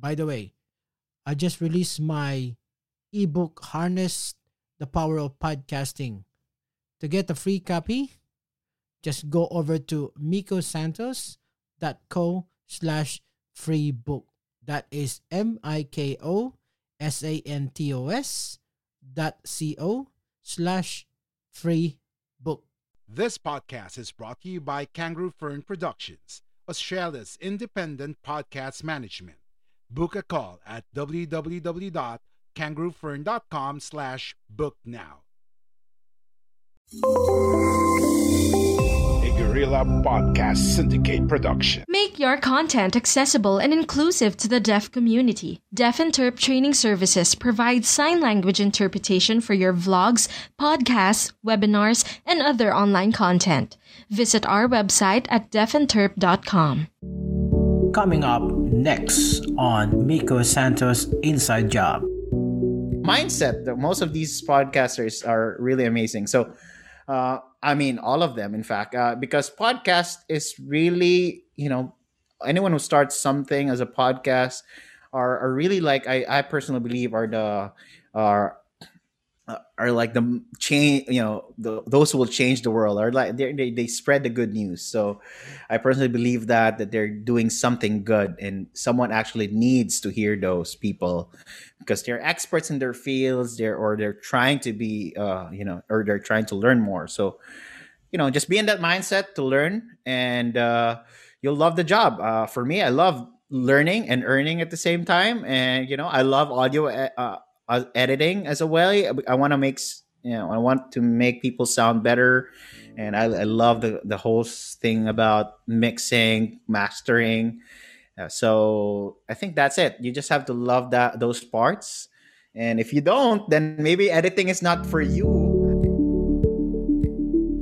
By the way, I just released my ebook Harness the Power of Podcasting. To get a free copy, just go over to mikosantos.co slash free book. That is M-I-K-O-S-A-N-T-O-S dot C-O slash free book. This podcast is brought to you by Kangaroo Fern Productions, Australia's independent podcast management. Book a call at www.kangaroofern.com slash book now. A Guerrilla Podcast Syndicate production. Make your content accessible and inclusive to the deaf community. Deaf Interp Training Services provides sign language interpretation for your vlogs, podcasts, webinars, and other online content. Visit our website at deafinterp.com. Coming up next on Miko Santos Inside Job. mindset most of these podcasters are really amazing. So, uh, I mean, all of them, in fact, uh, because podcast is really, you know, anyone who starts something as a podcast are, are really like I, I personally believe are the are are like the change you know the, those who will change the world are like they, they spread the good news. So i personally believe that that they're doing something good and someone actually needs to hear those people because they're experts in their fields they're or they're trying to be uh you know or they're trying to learn more. So you know just be in that mindset to learn and uh you'll love the job. Uh for me i love learning and earning at the same time. And you know i love audio uh, uh, editing as a way. i want to make you know i want to make people sound better and i, I love the the whole thing about mixing mastering uh, so i think that's it you just have to love that those parts and if you don't then maybe editing is not for you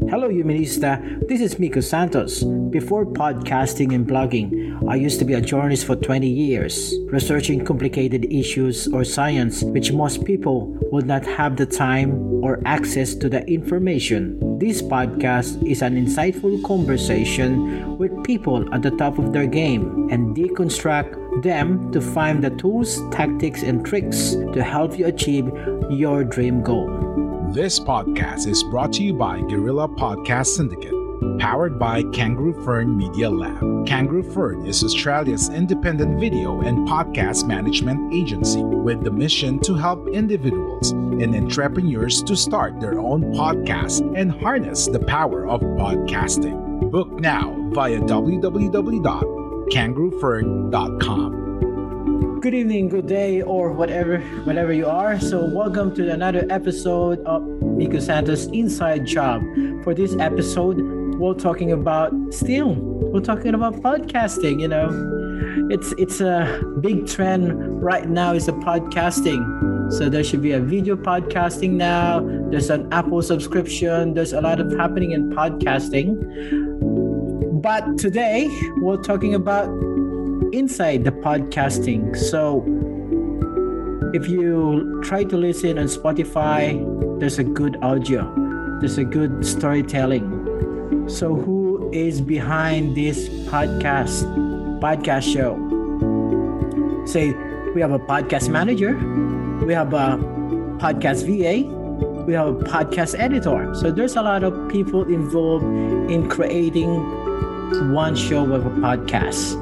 Hello, Humanista. This is Miko Santos. Before podcasting and blogging, I used to be a journalist for 20 years, researching complicated issues or science which most people would not have the time or access to the information. This podcast is an insightful conversation with people at the top of their game and deconstruct them to find the tools, tactics, and tricks to help you achieve your dream goal. This podcast is brought to you by Guerrilla Podcast Syndicate, powered by Kangaroo Fern Media Lab. Kangaroo Fern is Australia's independent video and podcast management agency with the mission to help individuals and entrepreneurs to start their own podcast and harness the power of podcasting. Book now via www.kangaroofern.com. Good evening, good day, or whatever, whatever you are. So, welcome to another episode of Miko Santos Inside Job. For this episode, we're talking about still, we're talking about podcasting. You know, it's it's a big trend right now. Is the podcasting. So there should be a video podcasting now. There's an Apple subscription. There's a lot of happening in podcasting. But today we're talking about inside the podcasting. So if you try to listen on Spotify, there's a good audio, there's a good storytelling. So who is behind this podcast podcast show? Say we have a podcast manager, we have a podcast VA, we have a podcast editor. So there's a lot of people involved in creating one show of a podcast.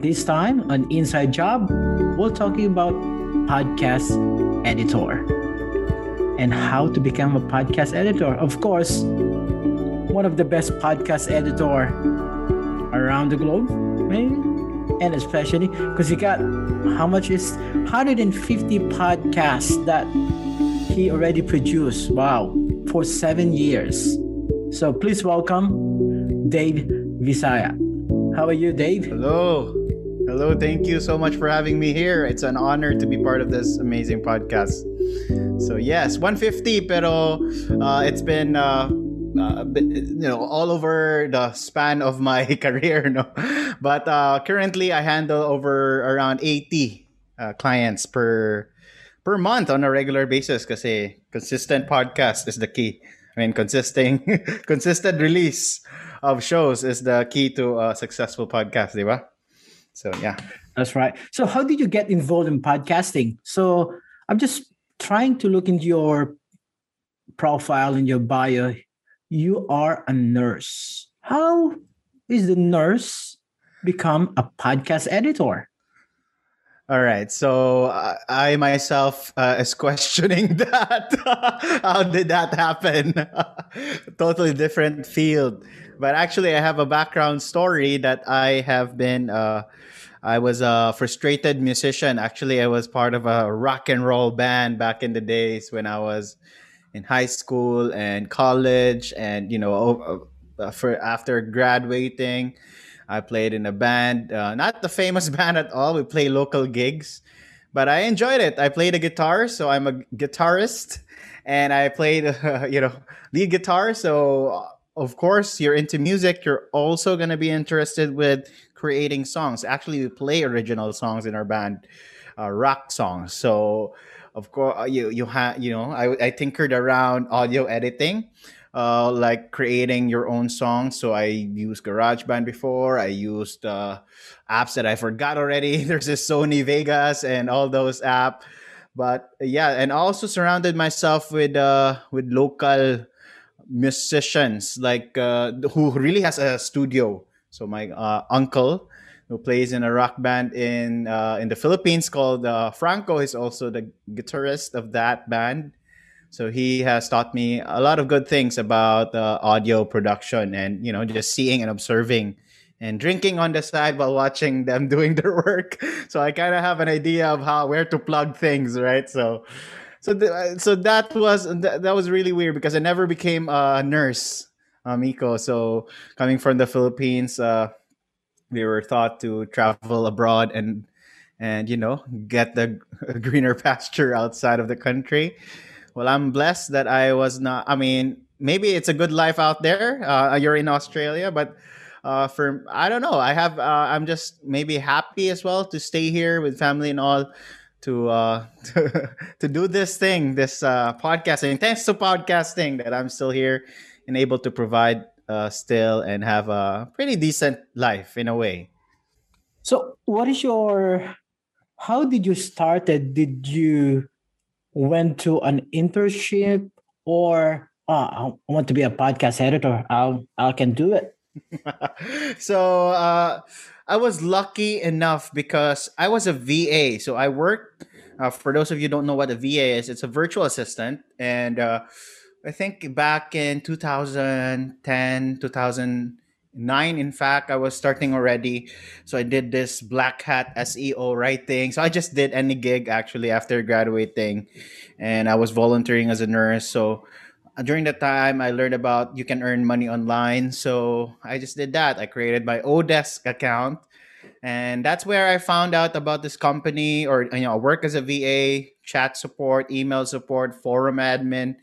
This time on Inside Job, we're talking about podcast editor and how to become a podcast editor. Of course, one of the best podcast editor around the globe, and especially because he got how much is 150 podcasts that he already produced. Wow, for seven years. So please welcome Dave Visaya. How are you, Dave? hello Hello, thank you so much for having me here. It's an honor to be part of this amazing podcast. So yes, 150, pero uh, it's been uh, uh, you know all over the span of my career, no. But uh, currently, I handle over around 80 uh, clients per per month on a regular basis. Because consistent podcast is the key. I mean, consistent consistent release of shows is the key to a successful podcast, di ba? So yeah. That's right. So how did you get involved in podcasting? So I'm just trying to look into your profile in your bio. You are a nurse. How is the nurse become a podcast editor? All right. So uh, I myself uh, is questioning that. How did that happen? totally different field. But actually, I have a background story that I have been. Uh, I was a frustrated musician. Actually, I was part of a rock and roll band back in the days when I was in high school and college, and you know, uh, for after graduating, I played in a band. Uh, not the famous band at all. We play local gigs, but I enjoyed it. I played a guitar, so I'm a guitarist, and I played, uh, you know, lead guitar. So of course you're into music you're also going to be interested with creating songs actually we play original songs in our band uh, rock songs so of course uh, you you have you know I, I tinkered around audio editing uh, like creating your own songs. So i used garageband before. I used uh, apps that i forgot already. There's this sony vegas and all those apps but yeah and also surrounded myself with uh with local musicians like uh, who really has a studio. So my uh, uncle who plays in a rock band in uh, in the Philippines called uh, Franco is also the guitarist of that band. So he has taught me a lot of good things about uh, audio production and you know just seeing and observing and drinking on the side while watching them doing their work. So I kind of have an idea of how where to plug things, right? So so the, so that was that, that was really weird because I never became a nurse, Miko. So coming from the Philippines, uh, we were thought to travel abroad and and you know get the greener pasture outside of the country. Well, I'm blessed that I was not. I mean, maybe it's a good life out there. Uh, you're in Australia, but uh, for I don't know. I have. Uh, I'm just maybe happy as well to stay here with family and all to uh to, to do this thing, this uh podcasting. Thanks to podcasting that I'm still here and able to provide uh still and have a pretty decent life in a way. So what is your how did you started? Did you went to an internship or oh, I want to be a podcast editor. I I can do it. so uh I was lucky enough because I was a VA. So I worked. Uh, for those of you don't know what a VA is, it's a virtual assistant, and uh, I think back in 2010, 2009, in fact, I was starting already. So I did this black hat SEO writing. So I just did any gig actually after graduating, and I was volunteering as a nurse. So uh, during that time i learned about you can earn money online so i just did that i created my odesk account and that's where i found out about this company or you know work as a va chat support email support forum admin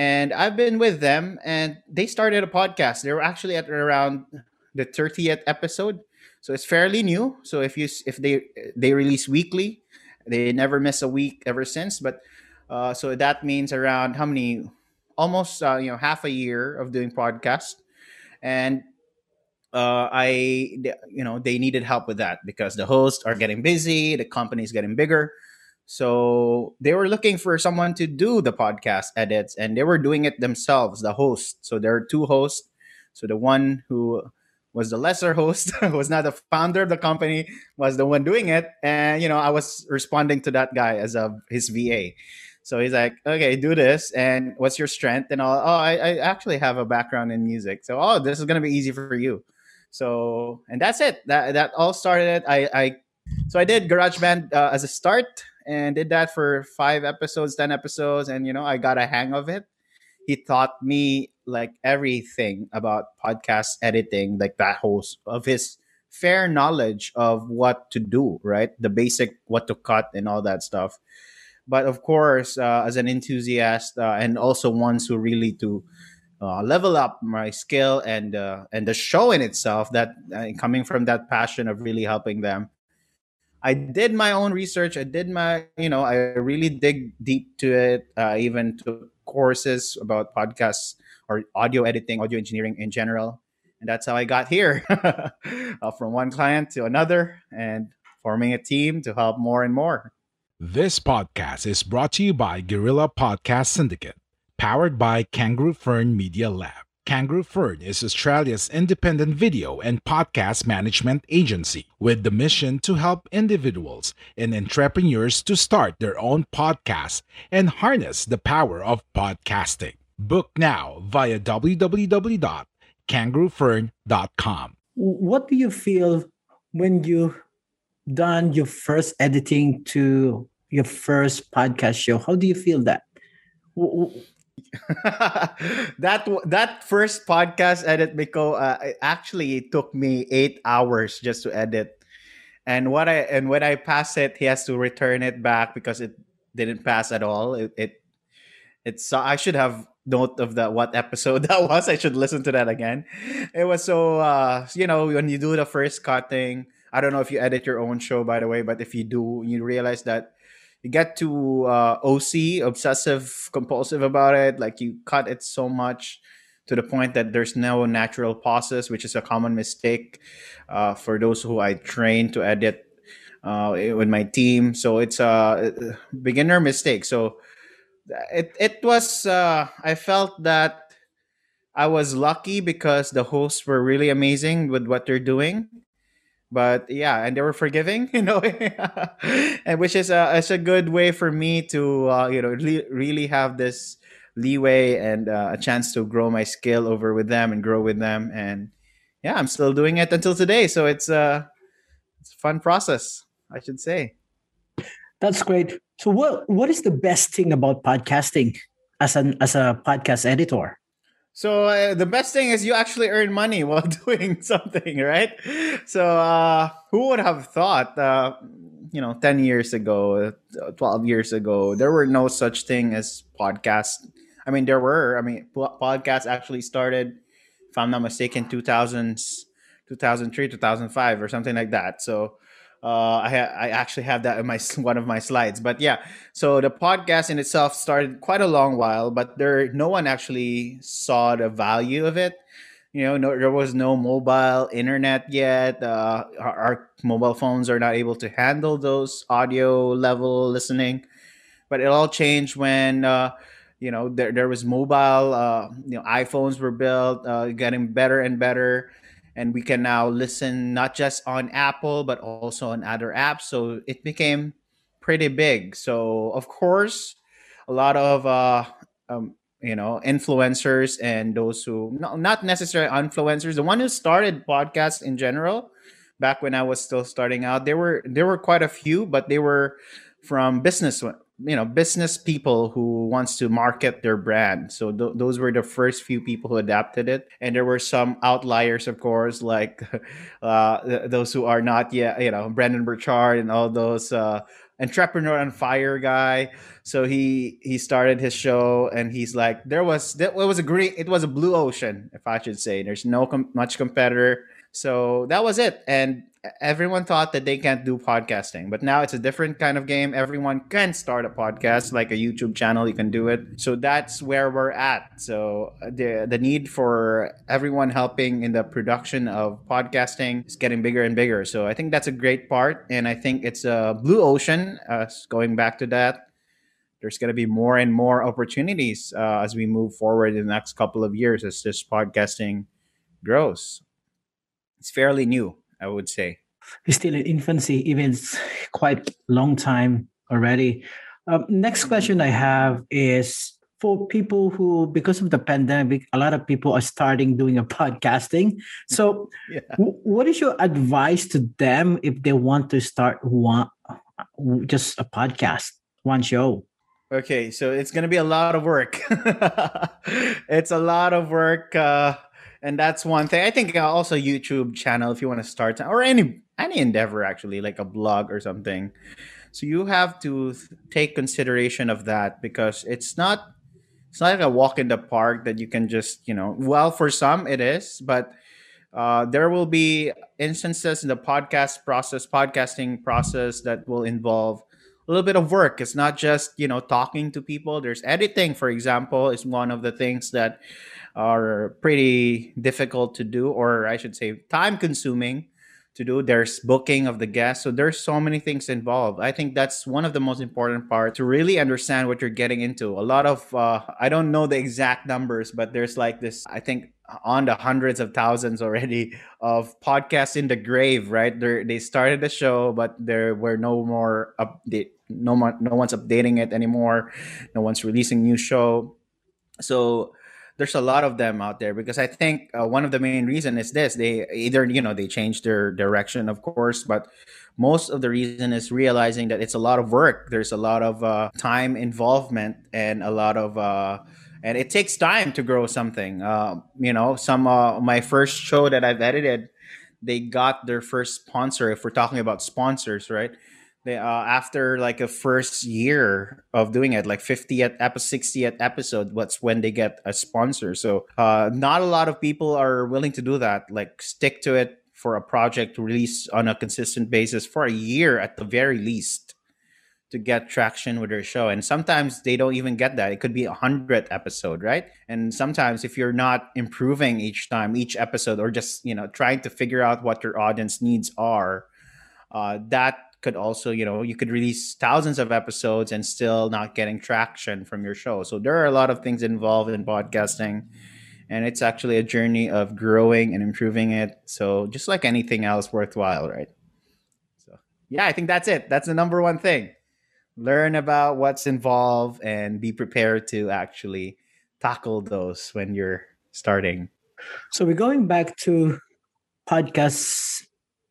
and i've been with them and they started a podcast. They were actually at around the 30th episode. So it's fairly new. So if you if they they release weekly they never miss a week ever since. But uh, so that means around how many almost uh, you know half a year of doing podcast, and uh, I you know they needed help with that because the hosts are getting busy, the company's getting bigger. So they were looking for someone to do the podcast edits, and they were doing it themselves, the host. So there are two hosts. So the one who was the lesser host, was not the founder of the company, was the one doing it, and you know I was responding to that guy as a his VA. So he's like, okay, do this. And what's your strength? And all, oh, I, I actually have a background in music. So, oh, this is going to be easy for you. So, and that's it. That, that all started. I, I, so I did GarageBand uh, as a start and did that for five episodes, 10 episodes. And, you know, I got a hang of it. He taught me like everything about podcast editing, like that whole of his fair knowledge of what to do, right? The basic what to cut and all that stuff. But of course, uh, as an enthusiast uh, and also ones who really to uh, level up my skill and uh, and the show in itself, that uh, coming from that passion of really helping them, I did my own research. I did my, you know, I really dig deep to it. I even took courses about podcasts or audio editing, audio engineering in general. And that's how I got here uh, from one client to another and forming a team to help more and more. This podcast is brought to you by Guerrilla Podcast Syndicate, powered by Kangaroo Fern Media Lab. Kangaroo Fern is Australia's independent video and podcast management agency with the mission to help individuals and entrepreneurs to start their own podcasts and harness the power of podcasting. Book now via www.kangaroofern.com. What do you feel when you done your first editing to your first podcast show? How do you feel that? that that first podcast edit Miko uh, actually took me eight hours just to edit. And what i and when i pass it he has to return it back because it didn't pass at all. It, it it's i should have note of that what episode that was. I should listen to that again. It was so uh you know when you do the first cutting i don't know if you edit your own show by the way but if you do you realize that you get to uh, OC, obsessive compulsive about it. Like you cut it so much to the point that there's no natural pauses, which is a common mistake uh, for those who I train to edit uh, with my team. So it's a beginner mistake. So it it was. Uh, I felt that I was lucky because the hosts were really amazing with what they're doing but yeah and they were forgiving you know and which is a, is a good way for me to uh, you know really, really have this leeway and uh, a chance to grow my skill over with them and grow with them. And yeah i'm still doing it until today. So it's uh it's a fun process i should say. That's great. So what what is the best thing about podcasting as an as a podcast editor so uh, the best thing is you actually earn money while doing something, right? So uh, who would have thought, uh, you know, ten years ago, twelve years ago, there were no such thing as podcasts. I mean, there were. I mean, podcasts actually started, if I'm not mistaken, 2000s, 2003, 2005, or something like that. So uh, I ha- I actually have that in my one of my slides. But yeah, so the podcast in itself started quite a long while, but there no one actually saw the value of it. You know, no, there was no mobile internet yet. Uh, our, our mobile phones are not able to handle those audio level listening. But it all changed when uh, you know there there was mobile. Uh, you know, iPhones were built, uh, getting better and better and we can now listen not just on Apple but also on other apps. So it became pretty big. So of course, a lot of uh, um, you know influencers and those who no, not necessarily influencers, the one who started podcasts in general. Back when I was still starting out, there were there were quite a few, but they were from business you know business people who wants to market their brand. So th- those were the first few people who adapted it. And there were some outliers of course like uh, th- those who are not yet you know brendon burchard and all those uh, entrepreneur on fire guy. So he he started his show and he's like there was that was a great it was a blue ocean if i should say. There's no com- much competitor. So that was it. And everyone thought that they can't do podcasting, but now it's a different kind of game. Everyone can start a podcast, like a YouTube channel, you can do it. So that's where we're at. So uh, the the need for everyone helping in the production of podcasting is getting bigger and bigger. So I think that's a great part, and I think it's a blue ocean. Uh, going back to that. There's going to be more and more opportunities uh, as we move forward in the next couple of years as this podcasting grows. It's fairly new I would say. He's still in infancy, even quite long time already. Um, next question I have is for people who, because of the pandemic, a lot of people are starting doing a podcasting. So, yeah. w- what is your advice to them if they want to start one, just a podcast, one show? Okay, so it's gonna be a lot of work. it's a lot of work. Uh, and that's one thing. I think uh, also YouTube channel if you want to start or any any endeavor actually, like a blog or something. So you have to take consideration of that because it's not it's not like a walk in the park that you can just you know. Well, for some it is, but uh, there will be instances in the podcast process, podcasting process that will involve a little bit of work. It's not just you know talking to people. There's editing, for example, is one of the things that are pretty difficult to do, or I should say, time consuming to do. There's booking of the guests. So there's so many things involved. I think that's one of the most important parts to really understand what you're getting into. A lot of, uh, I don't know the exact numbers, but there's like this, I think on the hundreds of thousands already of podcasts in the grave, right? They they started the show, but there were no more update. No more, no one's updating it anymore. No one's releasing new show. So there's a lot of them out there because I think uh, one of the main reason is this: they either you know they change their direction, of course, but most of the reason is realizing that it's a lot of work. There's a lot of uh, time involvement and a lot of uh, and it takes time to grow something. Uh, you know, some uh, my first show that I've edited, they got their first sponsor. If we're talking about sponsors, right? They uh, after like a first year of doing it like 50th episode 60th episode what's when they get a sponsor. So uh not a lot of people are willing to do that like stick to it for a project release on a consistent basis for a year at the very least to get traction with their show. And sometimes they don't even get that. It could be a hundredth episode right? And sometimes if you're not improving each time each episode or just you know trying to figure out what your audience needs are uh, that could also, you know, you could release thousands of episodes and still not getting traction from your show. So there are a lot of things involved in podcasting and it's actually a journey of growing and improving it. So just like anything else worthwhile, right? So yeah, I think that's it. That's the number one thing. Learn about what's involved and be prepared to actually tackle those when you're starting. So we're going back to podcasts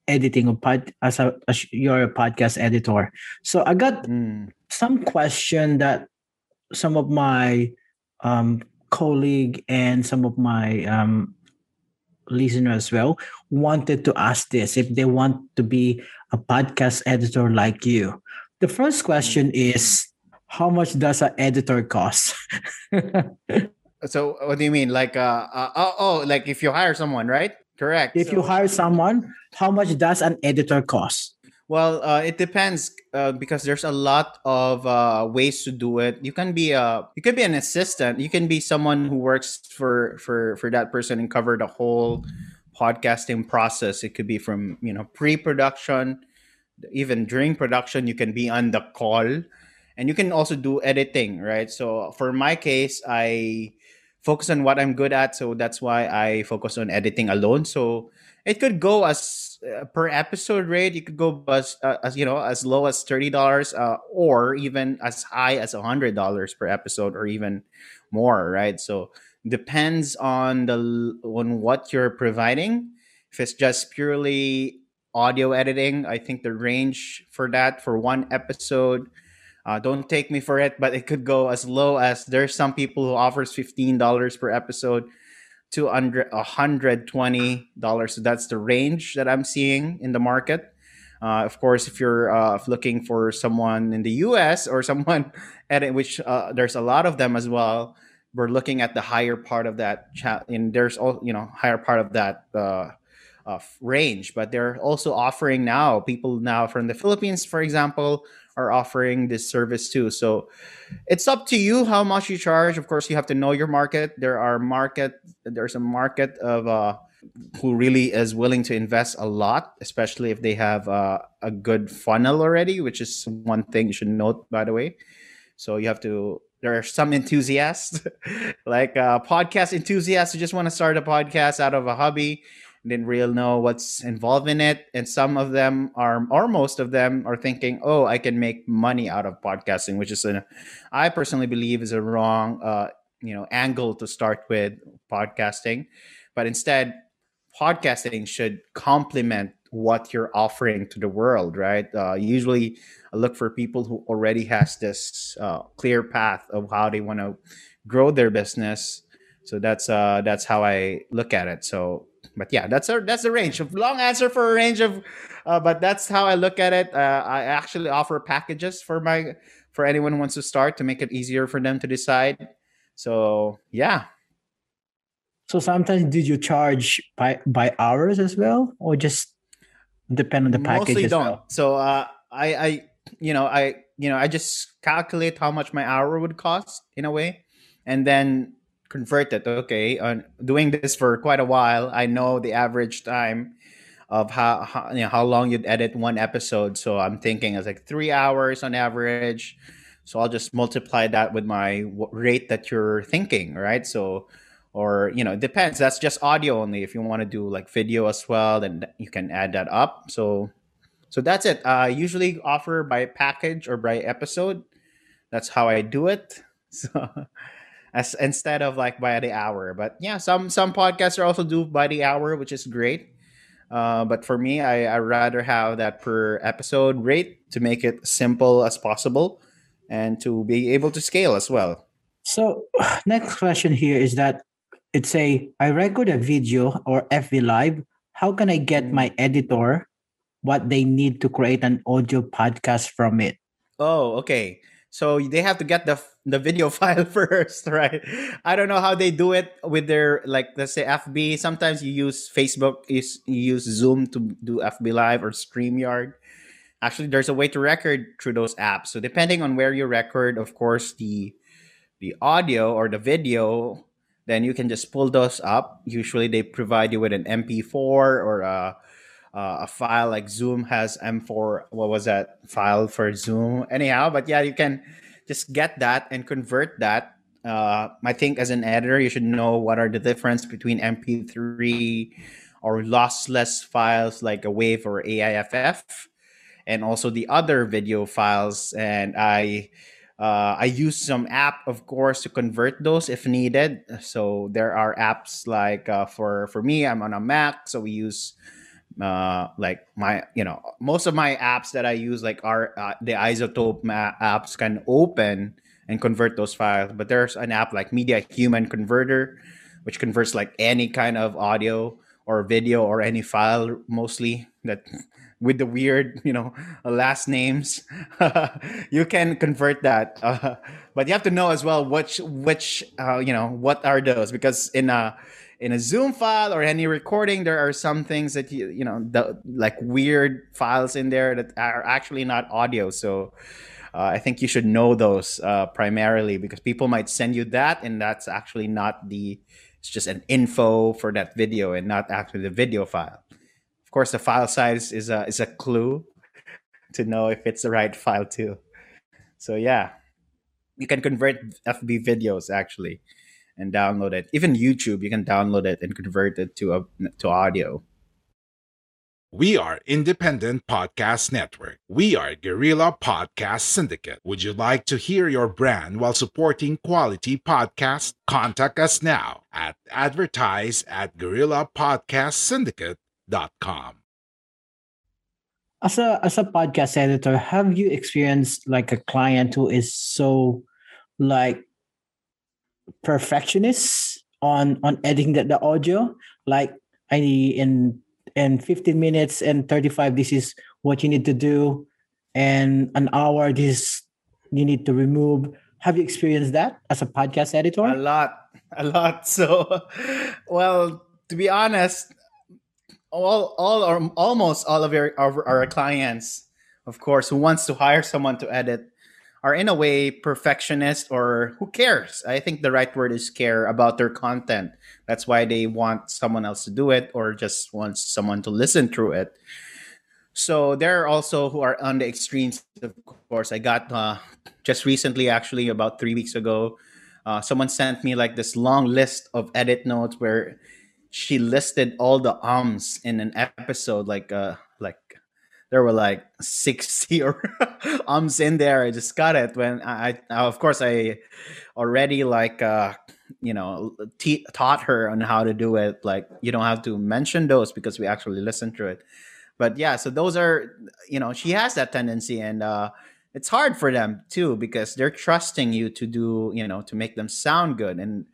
editing of pod as a as you're a podcast editor. So I got mm. some question that some of my um, colleague and some of my um, listener as well wanted to ask this if they want to be a podcast editor like you. The first question is how much does an editor cost? so what do you mean like uh, uh oh, oh like if you hire someone right Correct. If so, you hire someone, how much does an editor cost? Well, uh, it depends uh, because there's a lot of uh, ways to do it. You can be a you can be an assistant. You can be someone who works for for for that person and cover the whole podcasting process. It could be from you know pre-production, even during production. You can be on the call, and you can also do editing. Right. So for my case, I focus on what I'm good at. So that's why I focus on editing alone. So it could go as uh, per episode rate. You could go as, uh, as you know as low as thirty dollars, uh, or even as high as hundred dollars per episode, or even more. Right. So depends on the on what you're providing. If it's just purely audio editing, I think the range for that for one episode uh, don't take me for it, but it could go as low as there's some people who offers fifteen dollars per episode to hundred twenty dollars. So that's the range that I'm seeing in the market. Uh, of course, if you're uh, looking for someone in the U.S. or someone at which uh, there's a lot of them as well, we're looking at the higher part of that chat. And there's all you know higher part of that uh, uh, range. But they're also offering now people now from the Philippines, for example, are offering this service too. So it's up to you how much you charge. Of course, you have to know your market. There are market there's a market of uh, who really is willing to invest a lot, especially if they have uh, a good funnel already, which is one thing you should note, by the way. So you have to. There are some enthusiasts, like uh, podcast enthusiasts, who just want to start a podcast out of a hobby didn't really know what's involved in it. And some of them are or most of them are thinking oh i can make money out of podcasting which is a i personally believe is a wrong uh, you know angle to start with podcasting. But instead podcasting should complement what you're offering to the world right? Uh, usually I look for people who already has this uh, clear path of how they want to grow their business. So that's uh that's how I look at it. So but yeah, that's a that's the range. Of long answer for a range of uh, but that's how I look at it. Uh, I actually offer packages for my for anyone who wants to start to make it easier for them to decide. So yeah. So sometimes did you charge by by hours as well, or just depend on the package? Mostly as don't. well? So uh, I I you know I you know I just calculate how much my hour would cost in a way, and then convert it. Okay, on doing this for quite a while, I know the average time of how, how you know how long you'd edit one episode. So I'm thinking it's like three hours on average. So I'll just multiply that with my rate that you're thinking, right? So or you know it depends that's just audio only if you want to do like video as well then you can add that up so so that's it uh, i usually offer by package or by episode that's how i do it so as instead of like by the hour but yeah some some podcasts are also do by the hour which is great uh, but for me I, I rather have that per episode rate to make it simple as possible and to be able to scale as well So next question here is that it's a I record a video or FB live. How can I get my editor what they need to create an audio podcast from it? Oh, okay. So they have to get the the video file first, right? I don't know how they do it with their like let's say FB. Sometimes you use Facebook, is you use Zoom to do FB Live or StreamYard. Actually, there's a way to record through those apps. So depending on where you record, of course, the the audio or the video, then you can just pull those up. Usually, they provide you with an MP4 or a uh, a file like Zoom has M4. What was that file for Zoom? Anyhow, but yeah, you can just get that and convert that. Uh, I think as an editor, you should know what are the difference between MP3 or lossless files like a WAV or AIFF, and also the other video files. And I uh, I use some app, of course, to convert those if needed. So there are apps like uh, for for me, I'm on a Mac, so we use uh, like my you know most of my apps that I use like are uh, the iZotope apps can open and convert those files. But there's an app like Media Human Converter, which converts like any kind of audio or video or any file mostly that with the weird you know last names you can convert that uh, but you have to know as well which which uh, you know what are those because in a in a zoom file or any recording there are some things that you you know the like weird files in there that are actually not audio so uh, I think you should know those uh, primarily because people might send you that, and that's actually not the. It's just an info for that video, and not actually the video file. Of course, the file size is a is a clue to know if it's the right file too. So yeah, you can convert FB videos actually and download it. Even YouTube, you can download it and convert it to a to audio. We are Independent Podcast Network. We are Guerrilla Podcast Syndicate. Would you like to hear your brand while supporting quality podcasts? Contact us now at advertise at guerrillapodcastsyndicate.com. As a as a podcast editor, have you experienced like a client who is so like perfectionist on on editing the, the audio? Like I in in 15 minutes and 35 this is what you need to do and an hour this you need to remove have you experienced that as a podcast editor A lot, a lot. So, well, to be honest, all all or almost all of our, our our clients, of course, who wants to hire someone to edit, are in a way perfectionist or who cares. I think the right word is care about their content. That's why they want someone else to do it or just wants someone to listen through it. So there are also who are on the extremes. Of course, I got uh, just recently, actually about three weeks ago, uh, someone sent me like this long list of edit notes where she listed all the ums in an episode, like uh, there were like 60 or in there. I just got it when I, I of course, I already like, uh, you know, taught her on how to do it. Like, you don't have to mention those because we actually listen to it. But yeah, so those are, you know, she has that tendency and, uh, it's hard for them too because they're trusting you to do, you know, to make them sound good. And,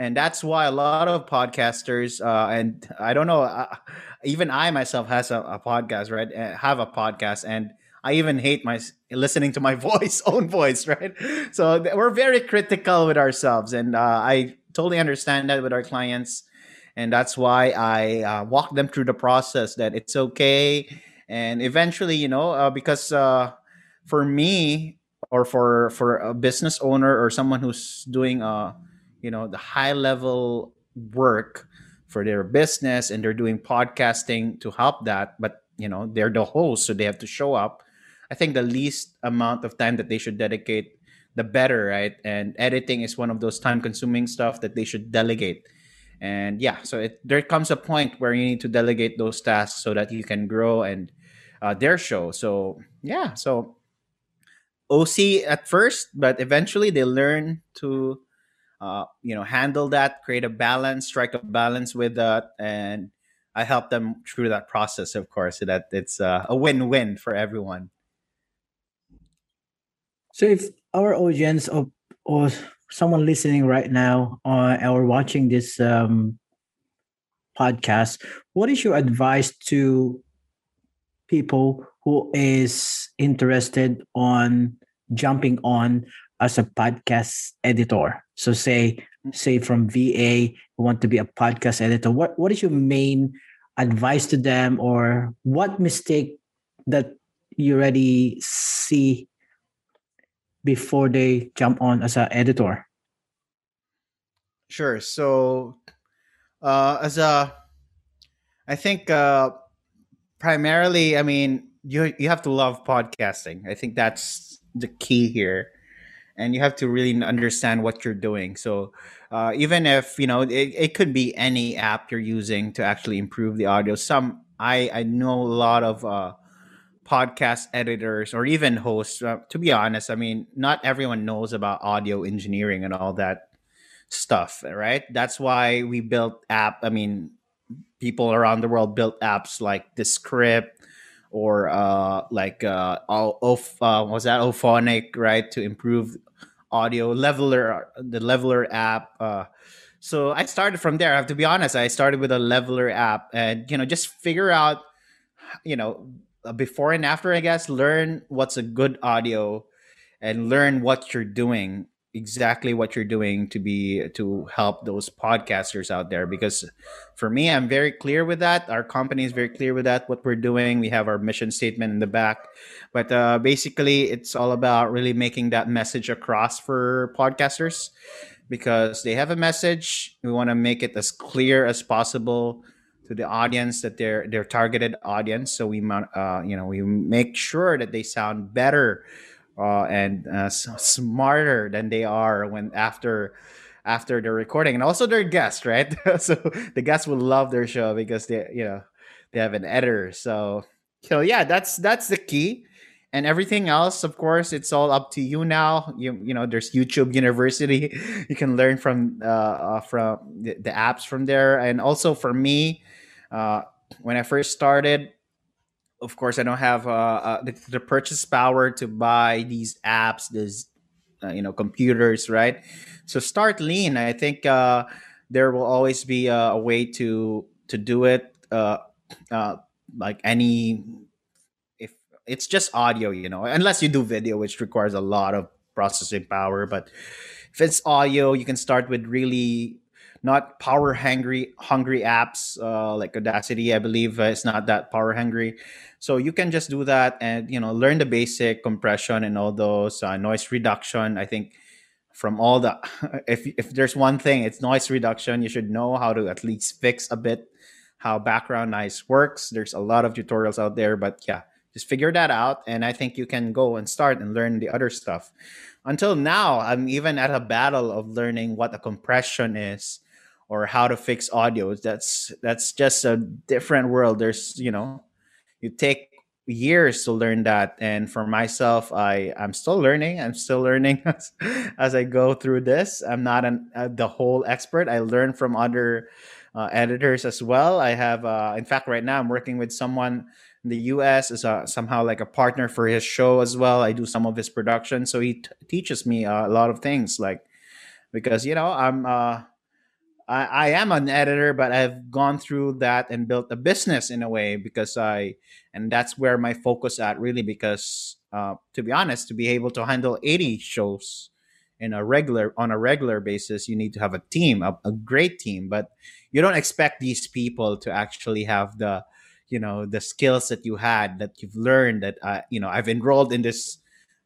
and that's why a lot of podcasters uh, and i don't know uh, even i myself has a, a, podcast right? Uh, have a podcast and i even hate my listening to my voice own voice right? So we're very critical with ourselves and uh, i totally understand that with our clients and that's why i uh, walk them through the process that it's okay and eventually you know uh, because for me or for for a business owner or someone who's doing uh you know the high level work for their business and they're doing podcasting to help that but you know they're the host so they have to show up. I think the least amount of time that they should dedicate the better right? And editing is one of those time consuming stuff that they should delegate. And yeah so it, there comes a point where you need to delegate those tasks so that you can grow and uh, their show. So yeah so OC at first, but eventually they learn to, uh, you know, handle that, create a balance, strike a balance with that, and I help them through that process, of course, so that it's uh, a win-win for everyone. So, if our audience or, or someone listening right now uh, or watching this um, podcast, what is your advice to people who is interested on jumping on as a podcast editor. So say say from va who want to be a podcast editor what what is your main advice to them? Or what mistake that you already see before they jump on as an editor? Sure. So uh as a i think uh primarily i mean you you have to love podcasting. I think that's the key here and you have to really understand what you're doing. So uh, even if you know it, it could be any app you're using to actually improve the audio. Some i i know a lot of uh, podcast editors or even hosts uh, to be honest i mean not everyone knows about audio engineering and all that stuff right? That's why we built app i mean people around the world built apps like Descript or uh, like uh, off uh, was that Auphonic, right? To improve audio leveler, the leveler app. Uh, so I started from there. I have to be honest. I started with a leveler app, and you know, just figure out, you know, before and after. I guess learn what's a good audio, and learn what you're doing exactly what you're doing to be to help those podcasters out there because for me i'm very clear with that. Our company is very clear with that what we're doing. We have our mission statement in the back. But uh, basically it's all about really making that message across for podcasters because they have a message. We want to make it as clear as possible to the audience that they're their targeted audience. So we uh, you know we make sure that they sound better uh, and uh, smarter than they are when after after the recording. And also their guests right? So the guests will love their show because they you know they have an editor. So so yeah that's that's the key. And everything else of course it's all up to you now. You you know there's youtube university. You can learn from uh, uh from the, the, apps from there. And also for me uh when i first started of course, I don't have uh, uh, the, the, purchase power to buy these apps, these uh, you know computers, right? So start lean. I think uh, there will always be a, way to to do it. Uh, uh, like any, if it's just audio, you know, unless you do video, which requires a lot of processing power. But if it's audio, you can start with really not power hungry hungry apps uh, like Audacity. I believe uh, it's not that power hungry, so you can just do that and you know learn the basic compression and all those uh, noise reduction. I think from all the if if there's one thing, it's noise reduction. You should know how to at least fix a bit how background noise works. There's a lot of tutorials out there, but yeah, just figure that out and i think you can go and start and learn the other stuff until now i'm even at a battle of learning what a compression is or how to fix audio. That's that's just a different world. There's you know you take years to learn that. And for myself i i'm still learning. I'm still learning as, as i go through this. I'm not an, uh, the whole expert. I learn from other uh, editors as well. I have uh, in fact right now i'm working with someone in the us a, somehow like a partner for his show as well. I do some of his production. So he t- teaches me a lot of things like because you know i'm uh I, I am an editor, but I've gone through that and built a business in a way because I, and that's where my focus at really because uh, to be honest, to be able to handle 80 shows in a regular on a regular basis, you need to have a team, a, a great team. But you don't expect these people to actually have the, you know, the skills that you had that you've learned that uh, you know I've enrolled in this,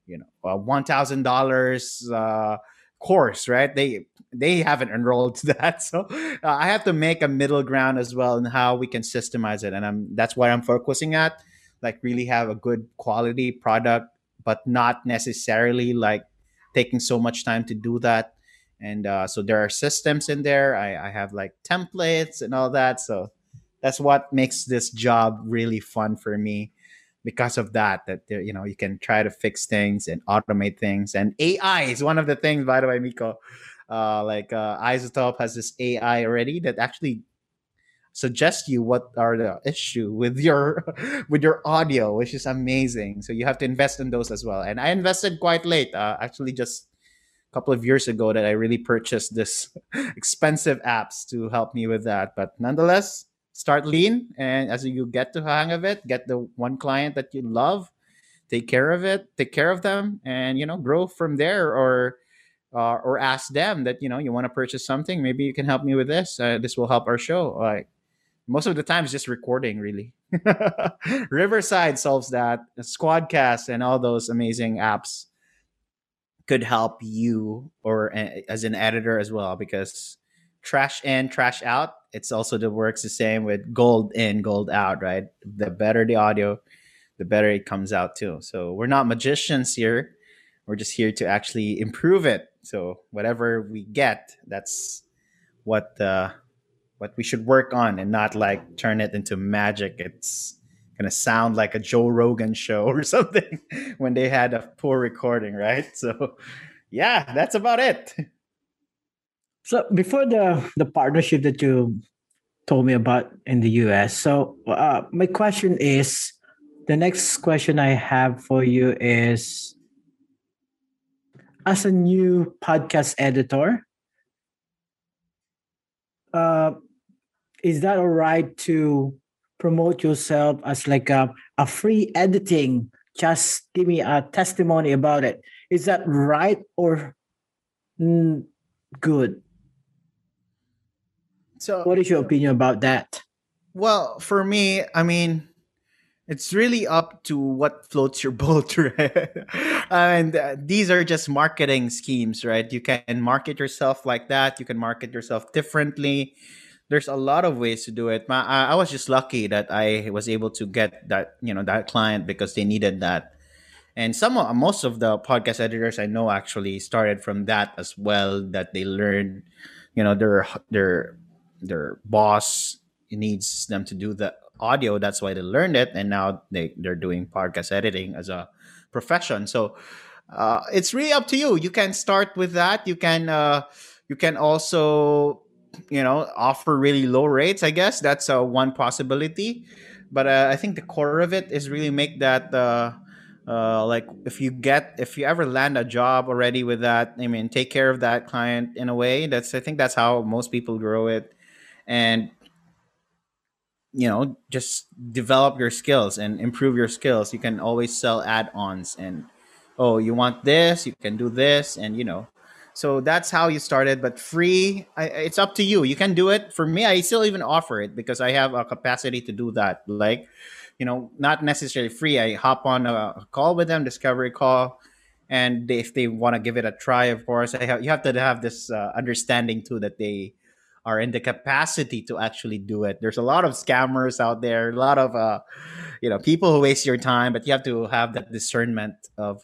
you know, uh, one thousand dollars uh, course, right? They they haven't enrolled to that, so uh, I have to make a middle ground as well in how we can systemize it, and I'm that's what I'm focusing at like really have a good quality product, but not necessarily like taking so much time to do that. And uh, so there are systems in there. I, I have like templates and all that. So that's what makes this job really fun for me because of that that you know you can try to fix things and automate things. And ai is one of the things by the way miko. Uh, like uh, iZotope has this ai already that actually suggests you what are the issue with your with your audio which is amazing. So you have to invest in those as well. And i invested quite late uh, actually just a couple of years ago that i really purchased this expensive apps to help me with that. But nonetheless start lean and as you get to hang of it get the one client that you love take care of it take care of them and you know grow from there or uh, or ask them that you know you want to purchase something? Maybe you can help me with this uh, this will help our show. Like most of the time it's just recording really. Riverside solves that. Squadcast and all those amazing apps could help you or as an editor as well because trash in trash out it's also the works the same with gold in gold out right the better the audio the better it comes out too so we're not magicians here we're just here to actually improve it so whatever we get that's what uh what we should work on and not like turn it into magic. It's gonna sound like a Joe Rogan show or something when they had a poor recording, right? So yeah, that's about it. So before the the partnership that you told me about in the US, so uh, my question is the next question I have for you is as a new podcast editor, uh, is that all right to promote yourself as like a, a free editing? Just give me a testimony about it. Is that right or mm, good? So, what is your opinion about that? Well, for me, I mean, it's really up to what floats your boat, right? and uh, these are just marketing schemes, right? You can market yourself like that. You can market yourself differently. There's a lot of ways to do it. I, I was just lucky that I was able to get that, you know, that client because they needed that. And some, of, most of the podcast editors I know actually started from that as well. That they learned, you know, their their their boss needs them to do the audio. That's why they learned it, and now they they're doing podcast editing as a profession. So uh, it's really up to you. You can start with that. You can uh, you can also you know offer really low rates. I guess that's uh, one possibility. But uh, I think the core of it is really make that. Uh, uh, like if you get if you ever land a job already with that i mean take care of that client in a way that's i think that's how most people grow it and you know just develop your skills and improve your skills. You can always sell add-ons and oh you want this you can do this and you know. So that's how you started but free I, it's up to you. You can do it. For me i still even offer it because i have a capacity to do that. Like you know not necessarily free. I hop on a call with them discovery call and if they want to give it a try of course I have, you have to have this uh, understanding too that they are in the capacity to actually do it. There's a lot of scammers out there, a lot of uh, you know people who waste your time, but you have to have that discernment of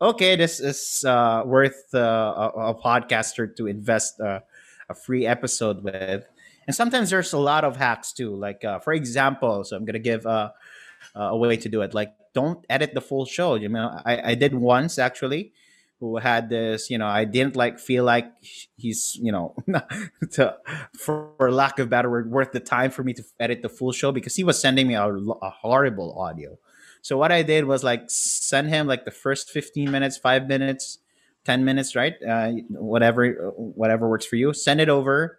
okay, this is uh, worth uh, a, a, podcaster to invest uh, a free episode with. And sometimes there's a lot of hacks too. Like uh, for example, so I'm gonna give uh, a way to do it. Like don't edit the full show. You know, I, I did once actually who had this, you know, I didn't like feel like he's, you know, to, for, for lack of better word, worth the time for me to edit the full show because he was sending me a, a horrible audio. So what I did was like send him like the first 15 minutes, five minutes, 10 minutes, right? Uh, whatever, whatever works for you. Send it over.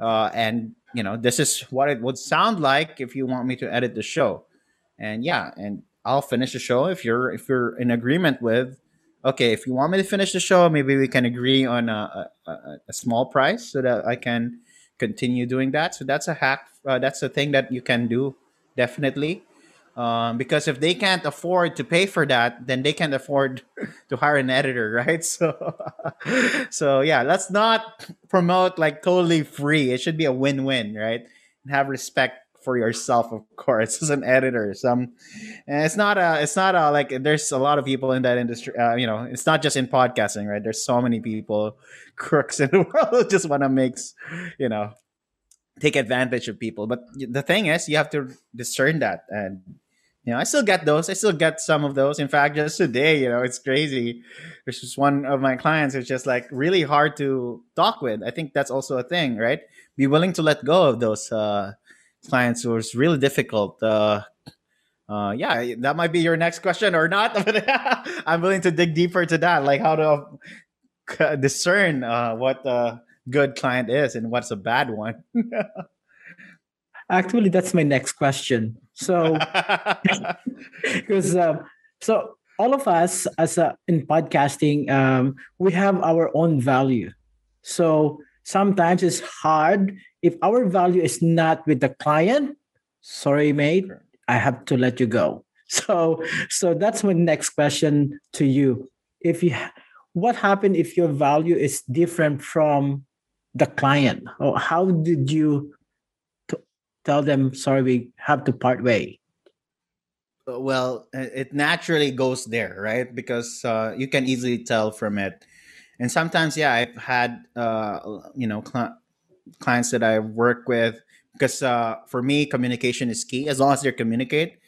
uh, and you know this is what it would sound like if you want me to edit the show and yeah and i'll finish the show if you're if you're in agreement with okay if you want me to finish the show maybe we can agree on a, a, a small price so that i can continue doing that. So that's a hack uh, that's a thing that you can do definitely. Um, because if they can't afford to pay for that then they can't afford to hire an editor right? So so yeah let's not promote like totally free. It should be a win-win right? And have respect for yourself of course as an editor some and it's not a it's not a like there's a lot of people in that industry uh, you know it's not just in podcasting right there's so many people crooks in the world who just want to make you know take advantage of people but the thing is you have to discern that and you know, I still get those. I still get some of those. In fact, just today, you know, it's crazy. There's just one of my clients who's just like really hard to talk with. I think that's also a thing, right? Be willing to let go of those uh, clients was really difficult. Uh, uh, yeah, that might be your next question or not. I'm willing to dig deeper to that, like how to discern uh, what a good client is and what's a bad one. Actually, that's my next question. So, because um, so all of us as a, in podcasting, um, we have our own value. So sometimes it's hard if our value is not with the client. Sorry, mate, I have to let you go. So, so that's my next question to you. If you, what happened if your value is different from the client? Or how did you tell them sorry we have to part way uh, well it naturally goes there right because uh, you can easily tell from it and sometimes yeah i've had uh, you know cl- clients that i work with because uh, for me communication is key as long as they communicate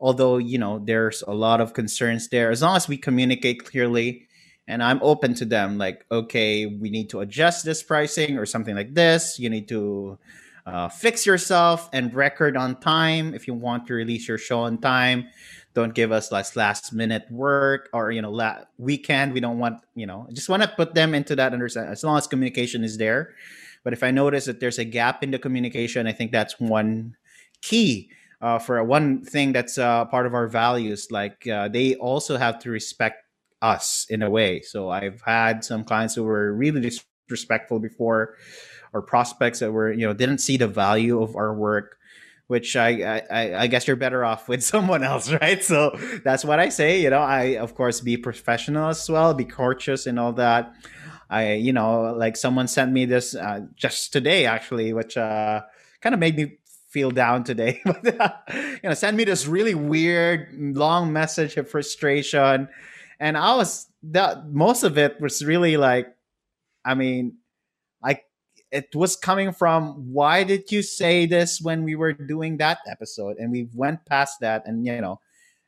although you know there's a lot of concerns there as long as we communicate clearly and i'm open to them like okay we need to adjust this pricing or something like this you need to uh, fix yourself and record on time if you want to release your show on time. Don't give us last last minute work or you know la- weekend. We don't want you know. Just want to put them into that understand as long as communication is there. But if I notice that there's a gap in the communication, I think that's one key uh, for one thing that's uh, part of our values. Like uh, they also have to respect us in a way. So I've had some clients who were really disrespectful before or prospects that were you know didn't see the value of our work which I, I I guess you're better off with someone else, right? So that's what I say. You know, I of course be professional as well, be courteous and all that. I you know like someone sent me this uh, just today actually, which uh, kind of made me feel down today. but uh, you know, send me this really weird long message of frustration, and I was that most of it was really like, I mean, I it was coming from why did you say this when we were doing that episode? And we went past that and you know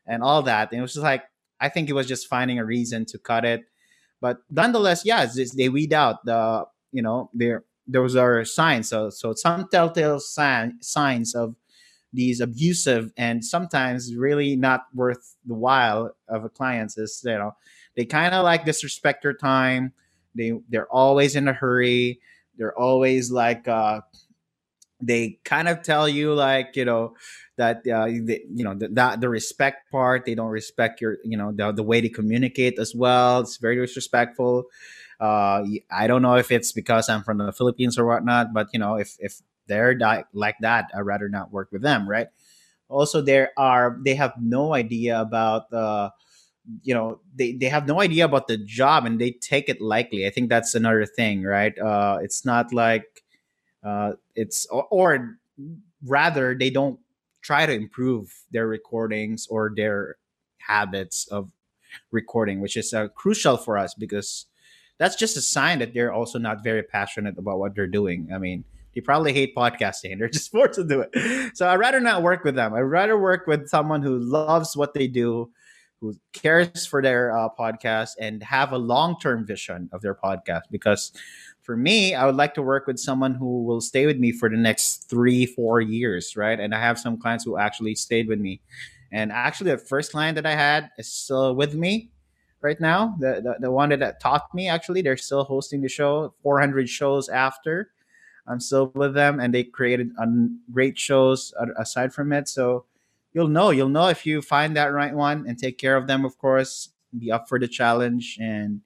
and all that. And it was just like i think it was just finding a reason to cut it but nonetheless yeah they weed out the you know there those are signs. So so some telltale sign, signs of these abusive and sometimes really not worth the while of a client is you know. They kind of like disrespect your time. They they're always in a hurry. They're always like uh, they kind of tell you like you know that uh, the, you know the, that the respect part they don't respect your you know the, the way they communicate as well. It's very disrespectful. Uh, i don't know if it's because i'm from the philippines or whatnot but you know if if they're di- like that i'd rather not work with them right? Also there are they have no idea about uh, you know they, they have no idea about the job and they take it lightly. I think that's another thing right? Uh, it's not like uh, it's or, or, rather they don't try to improve their recordings or their habits of recording which is uh, crucial for us because that's just a sign that they're also not very passionate about what they're doing. I mean they probably hate podcasting. They're just forced to do it. So i'd rather not work with them. I'd rather work with someone who loves what they do who cares for their uh, podcast and have a long-term vision of their podcast because for me i would like to work with someone who will stay with me for the next three four years right and i have some clients who actually stayed with me and actually the first client that i had is still with me right now the, the, the one that taught me actually they're still hosting the show 400 shows after I'm still with them, and they created um, great shows aside from it. So you'll know, you'll know if you find that right one and take care of them. Of course, be up for the challenge and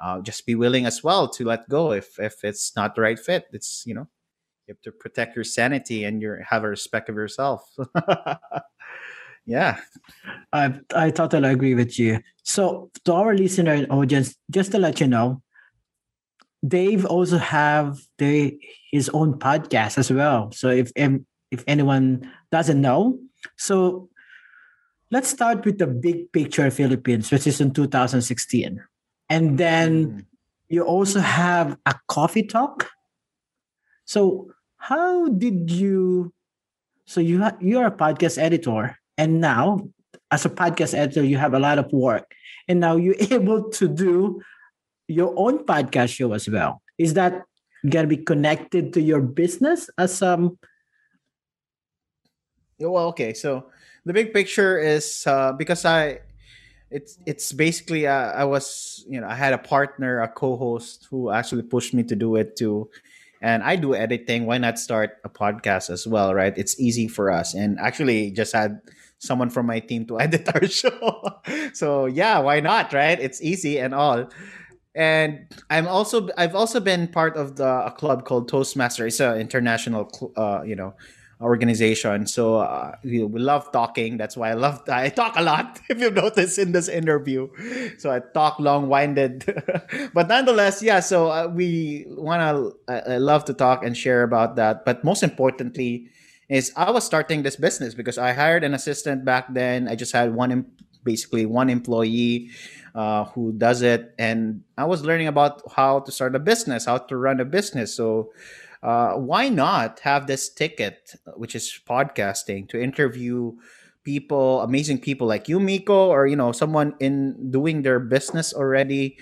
uh, just be willing as well to let go if if it's not the right fit. It's you know you have to protect your sanity and your have a respect of yourself. yeah, I I totally agree with you. So to our listener and audience, just to let you know, Dave also have the his own podcast as well. So if if anyone doesn't know, so let's start with the big picture Philippines, which is in 2016. And then mm. you also have a coffee talk. So how did you so you ha- you're a podcast editor and now as a podcast editor you have a lot of work and now you're able to do your own podcast show as well. Is that going to be connected to your business as um well okay so the big picture is uh, because i it's it's basically uh, i was you know i had a partner a co-host who actually pushed me to do it too. And i do editing. Why not start a podcast as well right? It's easy for us. And actually just had someone from my team to edit our show. So yeah why not right? It's easy and all. And i'm also i've also been part of the a club called toastmaster it's an international uh, you know organization. So uh, we, we love talking. That's why I love I talk a lot. If you notice in this interview, so I talk long winded, but nonetheless, yeah. So uh, we want to. I, I love to talk and share about that. But most importantly, is I was starting this business because I hired an assistant back then. I just had one, basically one employee. Uh, who does it and i was learning about how to start a business how to run a business so uh, why not have this ticket, which is podcasting, to interview people, amazing people like you, Miko, or you know someone in doing their business already.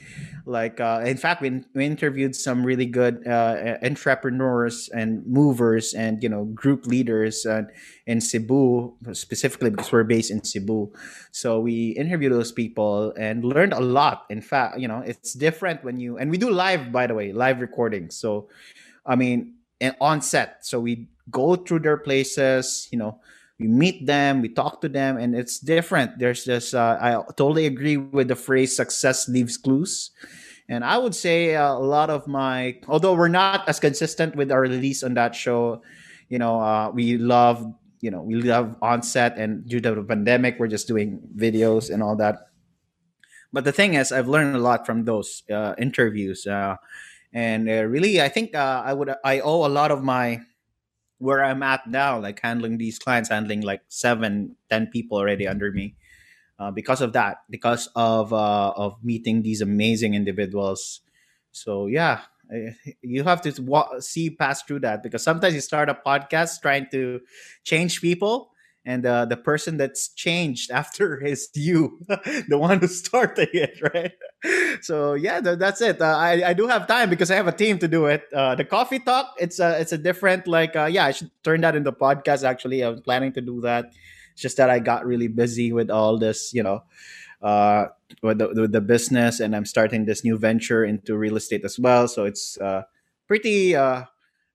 Like, uh, in fact, we, we interviewed some really good uh, entrepreneurs and movers and you know group leaders uh, in Cebu, specifically because we're based in Cebu. So we interviewed those people and learned a lot. In fact, you know, it's different when you and we do live, by the way, live recordings. So I mean, and on set. So we go through their places, you know, we meet them, we talk to them, and it's different. There's just, uh, I totally agree with the phrase success leaves clues. And I would say uh, a lot of my, although we're not as consistent with our release on that show, you know, uh, we love, you know, we love on set, and due to the pandemic, we're just doing videos and all that. But the thing is, I've learned a lot from those uh, interviews. Uh, and uh, really i think uh, i would i owe a lot of my where i'm at now like handling these clients handling like seven ten people already under me uh, because of that because of uh, of meeting these amazing individuals. So yeah you have to see pass through that because sometimes you start a podcast trying to change people and uh, the person that's changed after is you, the one who started it, right? So yeah, th- that's it. Uh, I I do have time because I have a team to do it. Uh, the coffee talk, it's a it's a different like uh, yeah, I should turn that into podcast. Actually, I'm planning to do that. It's just that I got really busy with all this, you know, uh, with the, with the business, and I'm starting this new venture into real estate as well. So it's uh, pretty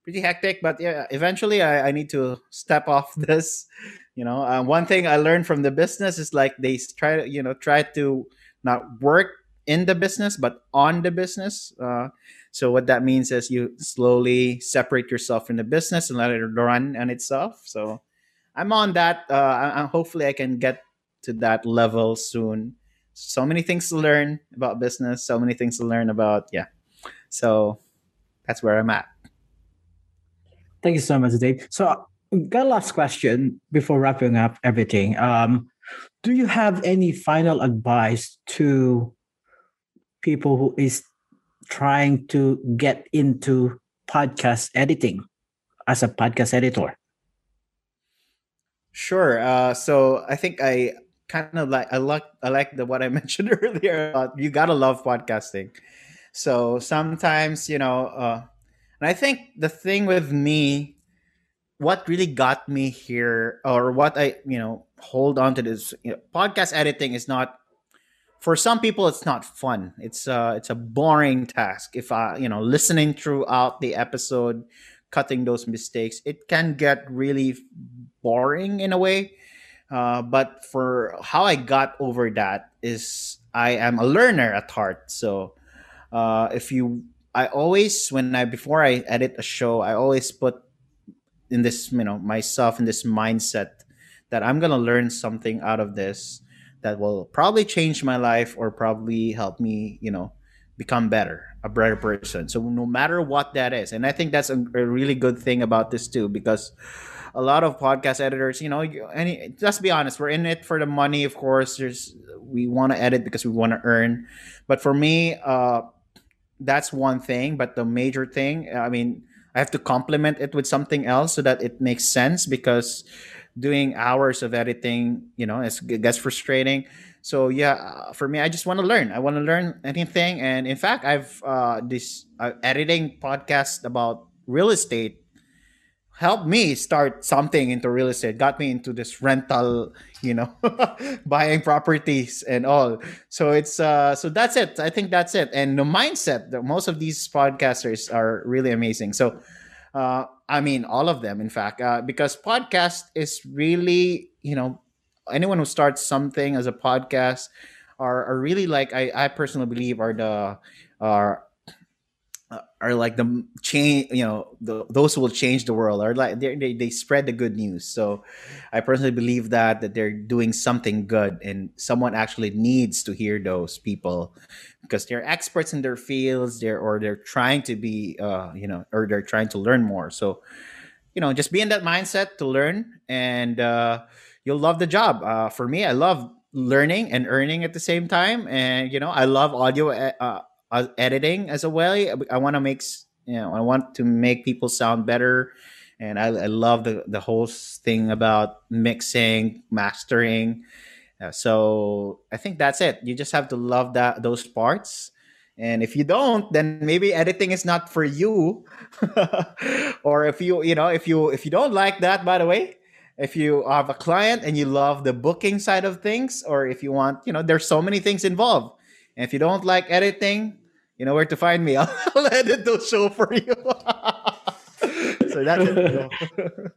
pretty hectic but yeah eventually I, I need to step off this you know uh, one thing i learned from the business is like they try to you know try to not work in the business but on the business uh, so what that means is you slowly separate yourself from the business and let it run on itself so i'm on that uh, I, hopefully i can get to that level soon. So many things to learn about business so many things to learn about yeah so that's where i'm at. Thank you so much dave. So got a last question before wrapping up everything. Um, do you have any final advice to people who is trying to get into podcast editing as a podcast editor? Sure. Uh, so I think I kind of like I like I like the what I mentioned earlier. About you gotta love podcasting. So sometimes you know, uh, and I think the thing with me what really got me here or what I, you know, hold on to this you know, podcast editing is not for some people it's not fun. It's uh it's a boring task. If I, you know, listening throughout the episode cutting those mistakes, it can get really boring in a way. Uh, but for how I got over that is I am a learner at heart. So uh, if you, I always when I before I edit a show, I always put in this you know myself in this mindset that I'm gonna learn something out of this that will probably change my life or probably help me you know become better a better person. So no matter what that is and i think that's a, a really good thing about this too because a lot of podcast editors you know any let's be honest we're in it for the money of course there's we want to edit because we want to earn. But for me uh that's one thing but the major thing i mean i have to complement it with something else so that it makes sense because doing hours of editing you know it gets frustrating. So yeah uh, for me i just want to learn. I want to learn anything. And in fact i've uh this uh, editing podcast about real estate helped me start something into real estate. Got me into this rental you know buying properties and all. So it's uh so that's it. I think that's it. And the mindset that most of these podcasters are really amazing. So uh i mean all of them in fact uh, because podcast is really you know anyone who starts something as a podcast are, are really like I, I personally believe are the are are like the change you know the, those who will change the world are like they, they spread the good news so i personally believe that that they're doing something good and someone actually needs to hear those people because they're experts in their fields they're or they're trying to be uh you know or they're trying to learn more so you know just be in that mindset to learn and uh you'll love the job. Uh, for me, I love learning and earning at the same time, and you know, I love audio uh, uh, editing as well. I want to make you know, I want to make people sound better, and I, I love the the whole thing about mixing, mastering. Uh, so I think that's it. You just have to love that those parts. And if you don't, then maybe editing is not for you. or if you, you know, if you if you don't like that, by the way, if you have a client and you love the booking side of things, or if you want, you know, there's so many things involved. And if you don't like editing, you know where to find me. I'll, I'll edit those show for you. so that's it.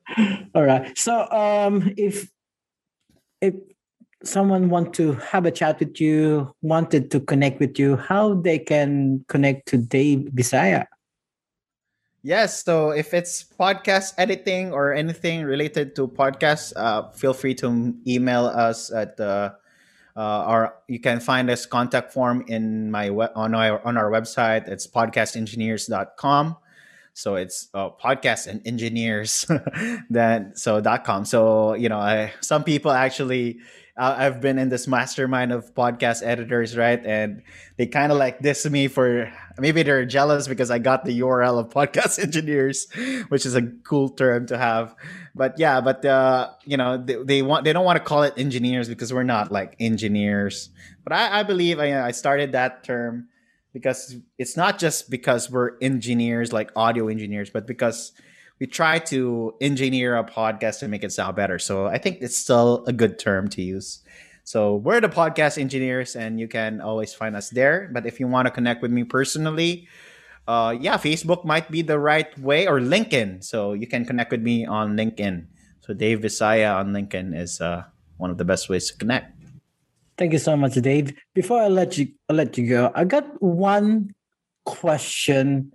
All right. So um, if if someone want to have a chat with you, wanted to connect with you, how they can connect to Dave Visaya? Yes, so if it's podcast editing or anything related to podcasts, uh, feel free to email us at the uh, or you can find us contact form in my on our on our website. It's podcastengineers.com. So it's uh, podcast and engineers that so dot com. So you know, I, some people actually uh, I've been in this mastermind of podcast editors, right? And they kind of like diss me for maybe they're jealous because I got the URL of podcast engineers, which is a cool term to have. But yeah, but uh, you know, they, they want they don't want to call it engineers because we're not like engineers. But I, I believe I, I started that term because it's not just because we're engineers like audio engineers, but because we try to engineer a podcast to make it sound better. So I think it's still a good term to use. So we're the podcast engineers, and you can always find us there. But if you want to connect with me personally, uh, yeah, Facebook might be the right way, or LinkedIn. So you can connect with me on LinkedIn. So Dave Visaya on LinkedIn is uh, one of the best ways to connect. Thank you so much, Dave. Before I let you I let you go, I got one question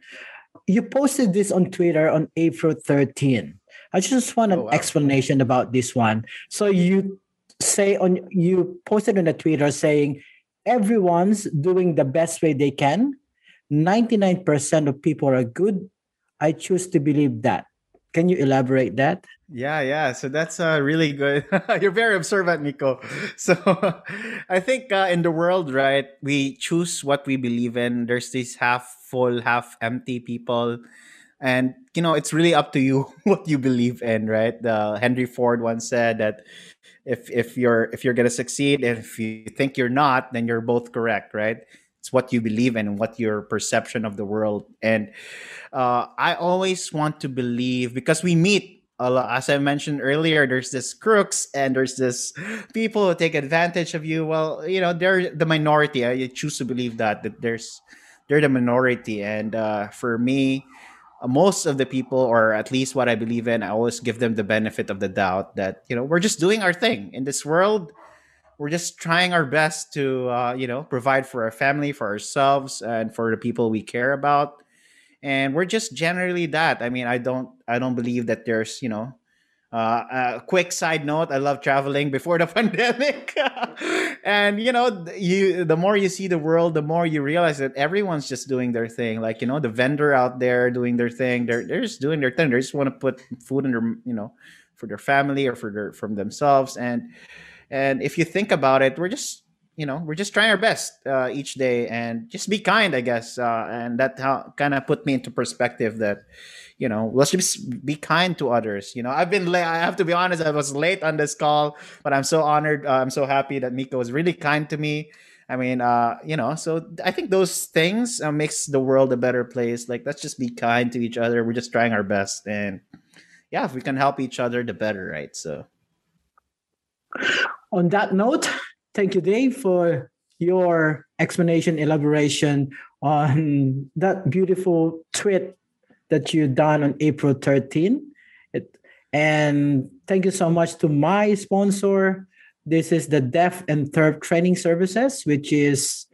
you posted this on Twitter on April 13. I just want an oh, wow. explanation about this one. So you say on you posted on the Twitter saying everyone's doing the best way they can. 99% of people are good. I choose to believe that. Can you elaborate that? Yeah, yeah. So that's uh, really good. You're very observant, Miko. So I think uh, in the world, right, we choose what we believe in. There's these half full, half empty people. And, you know, it's really up to you what you believe in, right? Uh, Henry Ford once said that if, if you're if you're gonna succeed, if you think you're not, then you're both correct, right? It's what you believe in and what your perception of the world. And uh, I always want to believe because we meet as I mentioned earlier, there's this crooks and there's this people who take advantage of you. Well, you know, they're the minority. I choose to believe that that there's they're the minority, and uh, for me, most of the people, or at least what I believe in, I always give them the benefit of the doubt that you know we're just doing our thing in this world. We're just trying our best to uh, you know provide for our family, for ourselves, and for the people we care about. And we're just generally that. I mean, I don't I don't believe that there's you know uh, a quick side note: I love traveling before the pandemic, and you know, you the more you see the world, the more you realize that everyone's just doing their thing. Like you know, the vendor out there doing their thing. They're they're just doing their thing. They just want to put food in their you know for their family or for their from themselves. And and if you think about it, we're just you know we're just trying our best uh, each day and just be kind, I guess. Uh, and that kind of put me into perspective that you know let's just be kind to others. You know i've been late i have to be honest i was late on this call but i'm so honored uh, i'm so happy that miko was really kind to me. I mean uh you know so i think those things uh, makes the world a better place. Like let's just be kind to each other. We're just trying our best and yeah if we can help each other the better right? So on that note thank you dave for your explanation elaboration on that beautiful tweet that you done on April 13. It, and thank you so much to my sponsor. This is the Deaf and Third Training Services, which is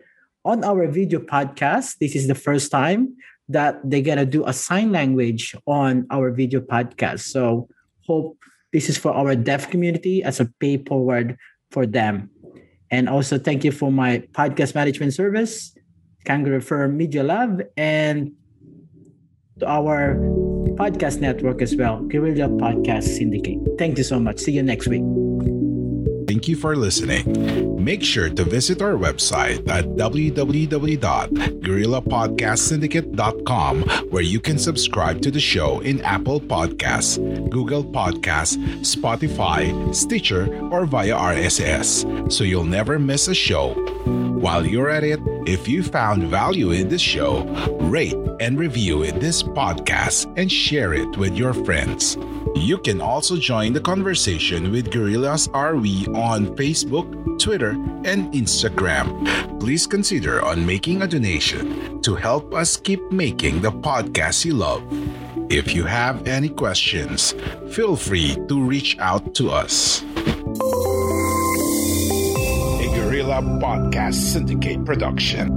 on our video podcast. This is the first time that they're gonna do a sign language on our video podcast. So hope this is for our deaf community as a pay forward for them. And also thank you for my podcast management service, Kangaroo Fern Media Lab, and to our podcast network as well, Guerrilla Podcast Syndicate. Thank you so much. See you next week. You for listening. Make sure to visit our website at www.guerrillapodcastsyndicate.com where you can subscribe to the show in Apple Podcasts, Google Podcasts, Spotify, Stitcher, or via RSS so you'll never miss a show. While you're at it, if you found value in this show, rate and review this podcast and share it with your friends. You can also join the conversation with Guerrillas RV on Facebook, Twitter, and Instagram. Please consider on making a donation to help us keep making the podcast you love. If you have any questions, feel free to reach out to us. Podcast Syndicate production.